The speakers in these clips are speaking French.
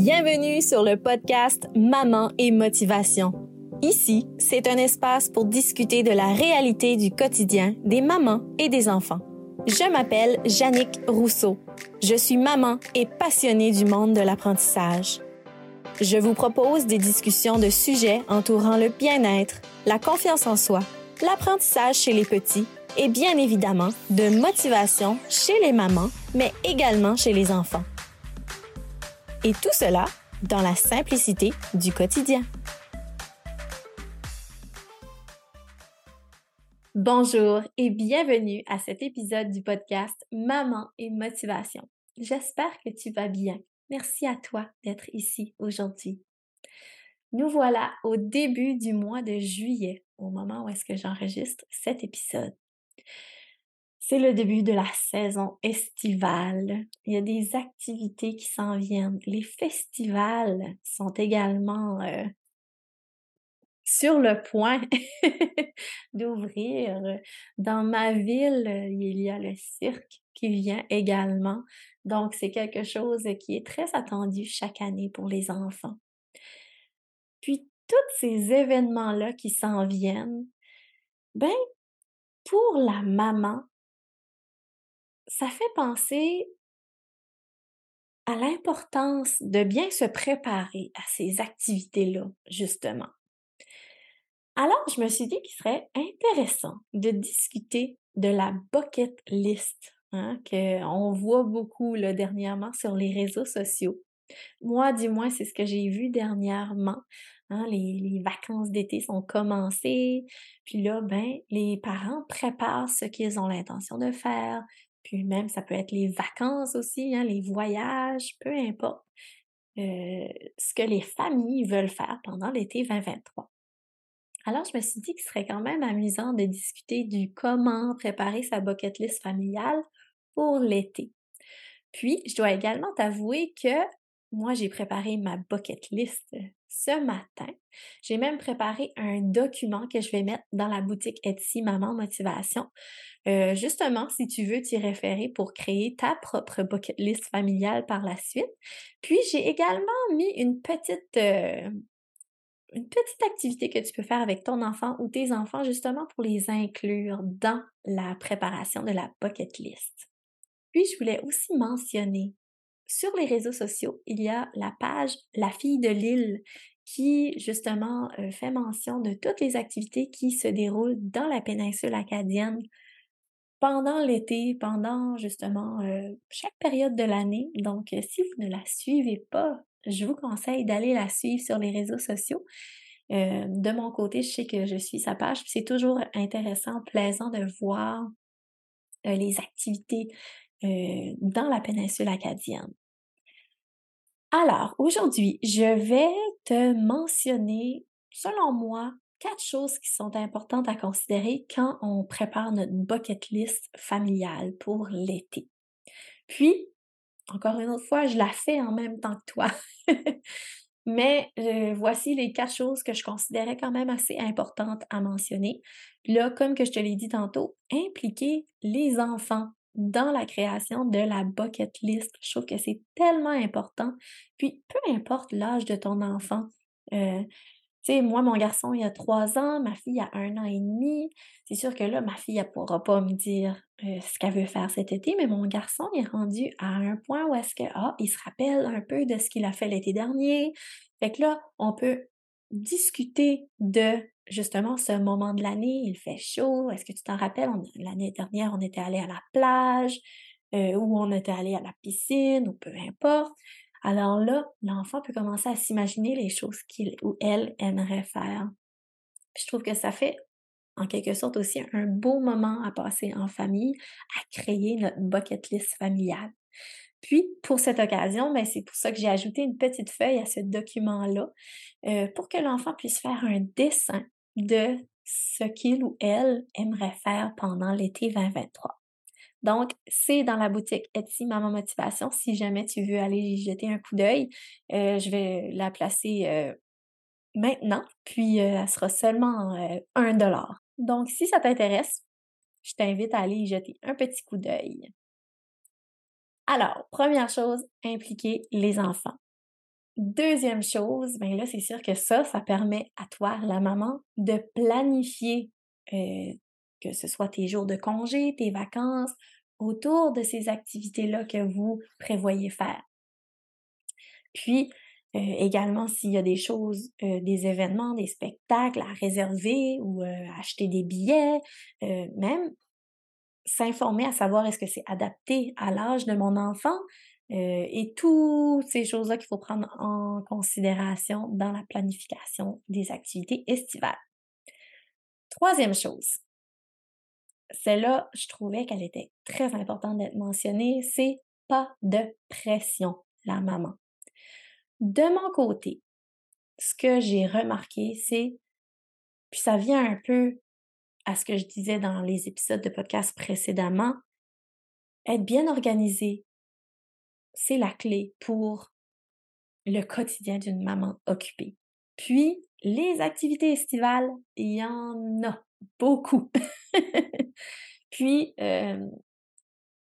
Bienvenue sur le podcast Maman et Motivation. Ici, c'est un espace pour discuter de la réalité du quotidien des mamans et des enfants. Je m'appelle Jannick Rousseau. Je suis maman et passionnée du monde de l'apprentissage. Je vous propose des discussions de sujets entourant le bien-être, la confiance en soi, l'apprentissage chez les petits et bien évidemment de motivation chez les mamans, mais également chez les enfants. Et tout cela dans la simplicité du quotidien. Bonjour et bienvenue à cet épisode du podcast Maman et Motivation. J'espère que tu vas bien. Merci à toi d'être ici aujourd'hui. Nous voilà au début du mois de juillet, au moment où est-ce que j'enregistre cet épisode. C'est le début de la saison estivale. Il y a des activités qui s'en viennent. Les festivals sont également euh, sur le point d'ouvrir. Dans ma ville, il y a le cirque qui vient également. Donc, c'est quelque chose qui est très attendu chaque année pour les enfants. Puis, tous ces événements-là qui s'en viennent, ben, pour la maman, ça fait penser à l'importance de bien se préparer à ces activités-là, justement. Alors, je me suis dit qu'il serait intéressant de discuter de la bucket list, hein, qu'on voit beaucoup dernièrement sur les réseaux sociaux. Moi, du moins, c'est ce que j'ai vu dernièrement. Hein, les, les, vacances d'été sont commencées, puis là, ben, les parents préparent ce qu'ils ont l'intention de faire, puis même, ça peut être les vacances aussi, hein, les voyages, peu importe euh, ce que les familles veulent faire pendant l'été 2023. Alors, je me suis dit qu'il serait quand même amusant de discuter du comment préparer sa bucket list familiale pour l'été. Puis, je dois également t'avouer que moi, j'ai préparé ma bucket list ce matin. J'ai même préparé un document que je vais mettre dans la boutique Etsy Maman Motivation. Euh, justement, si tu veux t'y référer pour créer ta propre bucket list familiale par la suite. Puis, j'ai également mis une petite, euh, une petite activité que tu peux faire avec ton enfant ou tes enfants justement pour les inclure dans la préparation de la bucket list. Puis, je voulais aussi mentionner sur les réseaux sociaux, il y a la page La fille de l'île qui justement euh, fait mention de toutes les activités qui se déroulent dans la péninsule acadienne pendant l'été, pendant justement euh, chaque période de l'année. Donc, euh, si vous ne la suivez pas, je vous conseille d'aller la suivre sur les réseaux sociaux. de mon côté, je sais que je suis sa page. C'est toujours intéressant, plaisant de voir les activités dans la péninsule acadienne. Alors, aujourd'hui, je vais te mentionner, selon moi, quatre choses qui sont importantes à considérer quand on prépare notre bucket list familiale pour l'été. Puis, encore une autre fois, je la fais en même temps que toi. Mais euh, voici les quatre choses que je considérais quand même assez importantes à mentionner. Là, comme que je te l'ai dit tantôt, impliquer les enfants dans la création de la bucket list. Je trouve que c'est tellement important. Puis, peu importe l'âge de ton enfant, euh, tu sais, moi, mon garçon, il a trois ans, ma fille a un an et demi. C'est sûr que là, ma fille, elle ne pourra pas me dire euh, ce qu'elle veut faire cet été, mais mon garçon est rendu à un point où est-ce que, ah, il se rappelle un peu de ce qu'il a fait l'été dernier. Fait que là, on peut discuter de justement ce moment de l'année, il fait chaud. Est-ce que tu t'en rappelles? L'année dernière, on était allé à la plage euh, ou on était allé à la piscine ou peu importe. Alors là, l'enfant peut commencer à s'imaginer les choses qu'il ou elle aimerait faire. je trouve que ça fait en quelque sorte aussi un beau moment à passer en famille, à créer notre bucket list familiale. Puis, pour cette occasion, ben, c'est pour ça que j'ai ajouté une petite feuille à ce document-là euh, pour que l'enfant puisse faire un dessin de ce qu'il ou elle aimerait faire pendant l'été 2023. Donc, c'est dans la boutique Etsy Maman Motivation. Si jamais tu veux aller y jeter un coup d'œil, euh, je vais la placer euh, maintenant, puis elle sera seulement un dollar. Donc, si ça t'intéresse, je t'invite à aller y jeter un petit coup d'œil. Alors, première chose, impliquer les enfants. Deuxième chose, ben là, c'est sûr que ça, ça permet à toi, la maman, de planifier euh, que ce soit tes jours de congé, tes vacances, autour de ces activités-là que vous prévoyez faire. Puis, euh, également, s'il y a des choses, euh, des événements, des spectacles à réserver ou acheter des billets, même s'informer à savoir est-ce que c'est adapté à l'âge de mon enfant, euh, et toutes ces choses-là qu'il faut prendre en considération dans la planification des activités estivales. Troisième chose, celle-là, je trouvais qu'elle était très importante d'être mentionnée, c'est pas de pression, la maman. De mon côté, ce que j'ai remarqué, c'est, puis ça vient un peu à ce que je disais dans les épisodes de podcast précédemment, être bien organisé, c'est la clé pour le quotidien d'une maman occupée. Puis, les activités estivales, il y en a beaucoup. Puis, euh,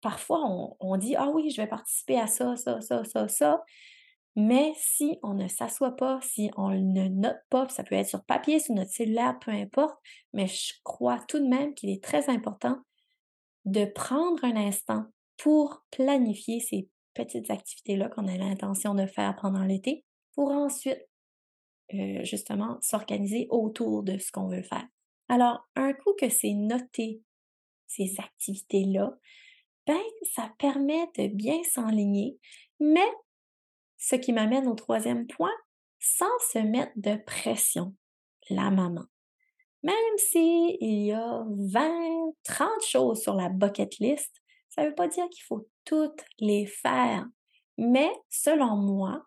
parfois, on, dit, ah oui, je vais participer à ça, ça, ça, ça, ça. Mais si on ne s'assoit pas, si on ne note pas, ça peut être sur papier, sur notre cellulaire, peu importe, mais je crois tout de même qu'il est très important de prendre un instant pour planifier ces petites activités-là qu'on a l'intention de faire pendant l'été pour ensuite, euh, justement, s'organiser autour de ce qu'on veut faire. Alors, un coup que c'est noté, ces activités-là, ben, ça permet de bien s'enligner, mais ce qui m'amène au troisième point, sans se mettre de pression, la maman. Même s'il y a 20, 30 choses sur la bucket list, ça ne veut pas dire qu'il faut toutes les faire. Mais selon moi,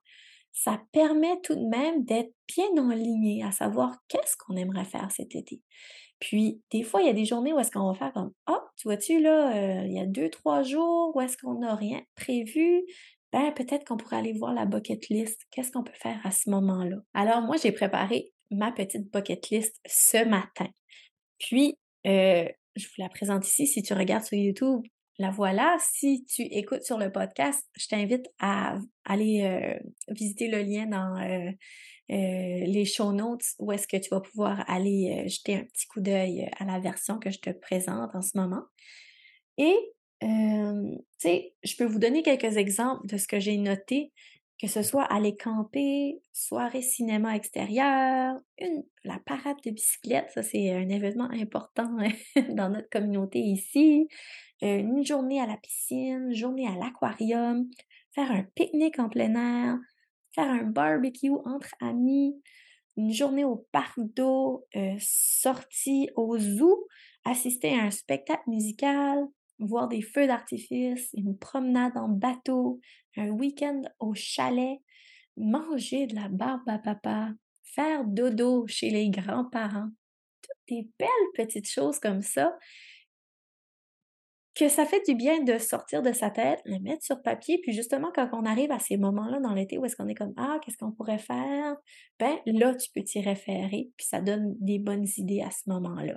ça permet tout de même d'être bien en ligne, à savoir qu'est-ce qu'on aimerait faire cet été. Puis, des fois, il y a des journées où est-ce qu'on va faire comme Ah, tu vois-tu, là, euh, il y a deux, trois jours où est-ce qu'on n'a rien prévu. Ben, peut-être qu'on pourrait aller voir la bucket list. Qu'est-ce qu'on peut faire à ce moment-là? Alors, moi, j'ai préparé ma petite bucket list ce matin. Puis, euh, je vous la présente ici. Si tu regardes sur YouTube, la voilà. Si tu écoutes sur le podcast, je t'invite à aller euh, visiter le lien dans euh, les show notes où est-ce que tu vas pouvoir aller jeter un petit coup d'œil à la version que je te présente en ce moment. Et, je peux vous donner quelques exemples de ce que j'ai noté que ce soit aller camper, soirée cinéma extérieur, une, la parade de bicyclette, ça c'est un événement important dans notre communauté ici, euh, une journée à la piscine, une journée à l'aquarium, faire un pique-nique en plein air, faire un barbecue entre amis, une journée au parc d'eau, euh, sortie au zoo, assister à un spectacle musical, voir des feux d'artifice, une promenade en bateau, un week-end au chalet, manger de la barbe à papa, faire dodo chez les grands-parents. Toutes des belles petites choses comme ça que ça fait du bien de sortir de sa tête, le mettre sur papier, puis justement, quand on arrive à ces moments-là dans l'été où est-ce qu'on est comme Ah, qu'est-ce qu'on pourrait faire? Ben là, tu peux t'y référer, puis ça donne des bonnes idées à ce moment-là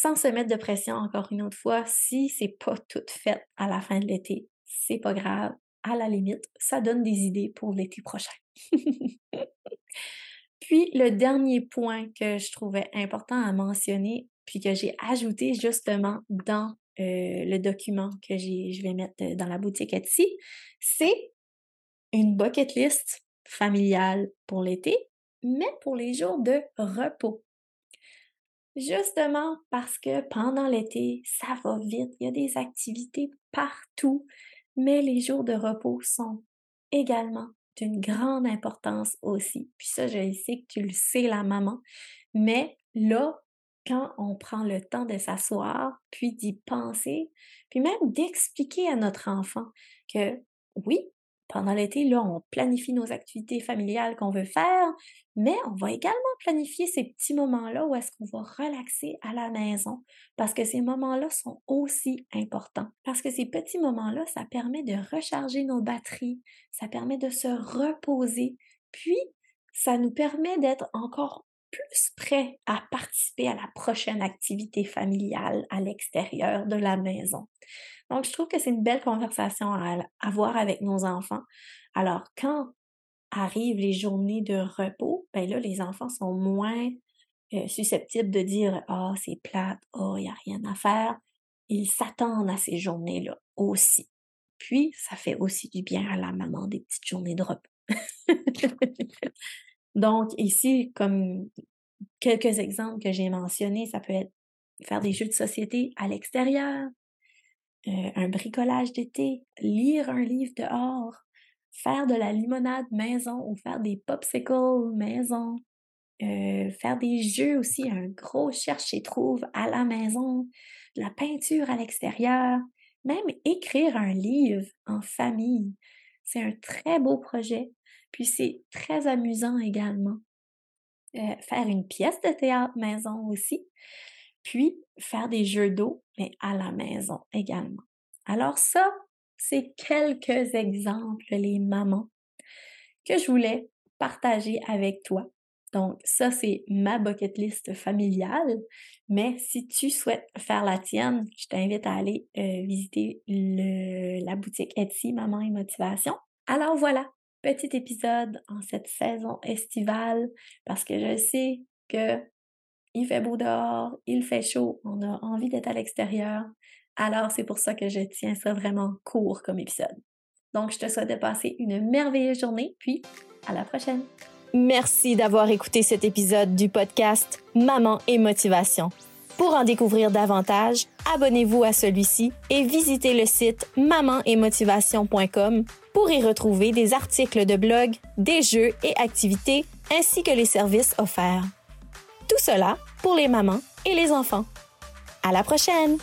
sans se mettre de pression encore une autre fois, si c'est pas tout fait à la fin de l'été, c'est pas grave. À la limite, ça donne des idées pour l'été prochain. puis le dernier point que je trouvais important à mentionner, puis que j'ai ajouté justement dans euh, le document que je vais mettre dans la boutique Etsy, c'est une bucket list familiale pour l'été, mais pour les jours de repos. Justement parce que pendant l'été, ça va vite, il y a des activités partout, mais les jours de repos sont également d'une grande importance aussi. Puis ça, je sais que tu le sais, la maman, mais là, quand on prend le temps de s'asseoir, puis d'y penser, puis même d'expliquer à notre enfant que oui, pendant l'été, là, on planifie nos activités familiales qu'on veut faire, mais on va également planifier ces petits moments-là où est-ce qu'on va relaxer à la maison, parce que ces moments-là sont aussi importants. Parce que ces petits moments-là, ça permet de recharger nos batteries, ça permet de se reposer, puis ça nous permet d'être encore plus prêts à participer à la prochaine activité familiale à l'extérieur de la maison. Donc, je trouve que c'est une belle conversation à avoir avec nos enfants. Alors, quand arrivent les journées de repos, ben là, les enfants sont moins euh, susceptibles de dire Ah, c'est plate, oh, il n'y a rien à faire. Ils s'attendent à ces journées-là aussi. Puis, ça fait aussi du bien à la maman des petites journées de repos. Donc, ici, comme quelques exemples que j'ai mentionnés, ça peut être faire des jeux de société à l'extérieur, euh, un bricolage d'été, lire un livre dehors, faire de la limonade maison ou faire des popsicles maison, euh, faire des jeux aussi, un gros cherche et trouve à la maison, de la peinture à l'extérieur, même écrire un livre en famille. C'est un très beau projet, puis c'est très amusant également. Euh, faire une pièce de théâtre maison aussi, puis faire des jeux d'eau, mais à la maison également. Alors ça, c'est quelques exemples, les mamans, que je voulais partager avec toi. Donc, ça, c'est ma bucket list familiale. Mais si tu souhaites faire la tienne, je t'invite à aller euh, visiter la boutique Etsy Maman et Motivation. Alors voilà, petit épisode en cette saison estivale parce que je sais que il fait beau dehors, il fait chaud, on a envie d'être à l'extérieur. Alors, c'est pour ça que je tiens ça vraiment court comme épisode. Donc, je te souhaite de passer une merveilleuse journée, puis à la prochaine. Merci d'avoir écouté cet épisode du podcast Maman et Motivation. Pour en découvrir davantage, abonnez-vous à celui-ci et visitez le site mamanetmotivation.com pour y retrouver des articles de blog, des jeux et activités ainsi que les services offerts. Tout cela pour les mamans et les enfants. À la prochaine!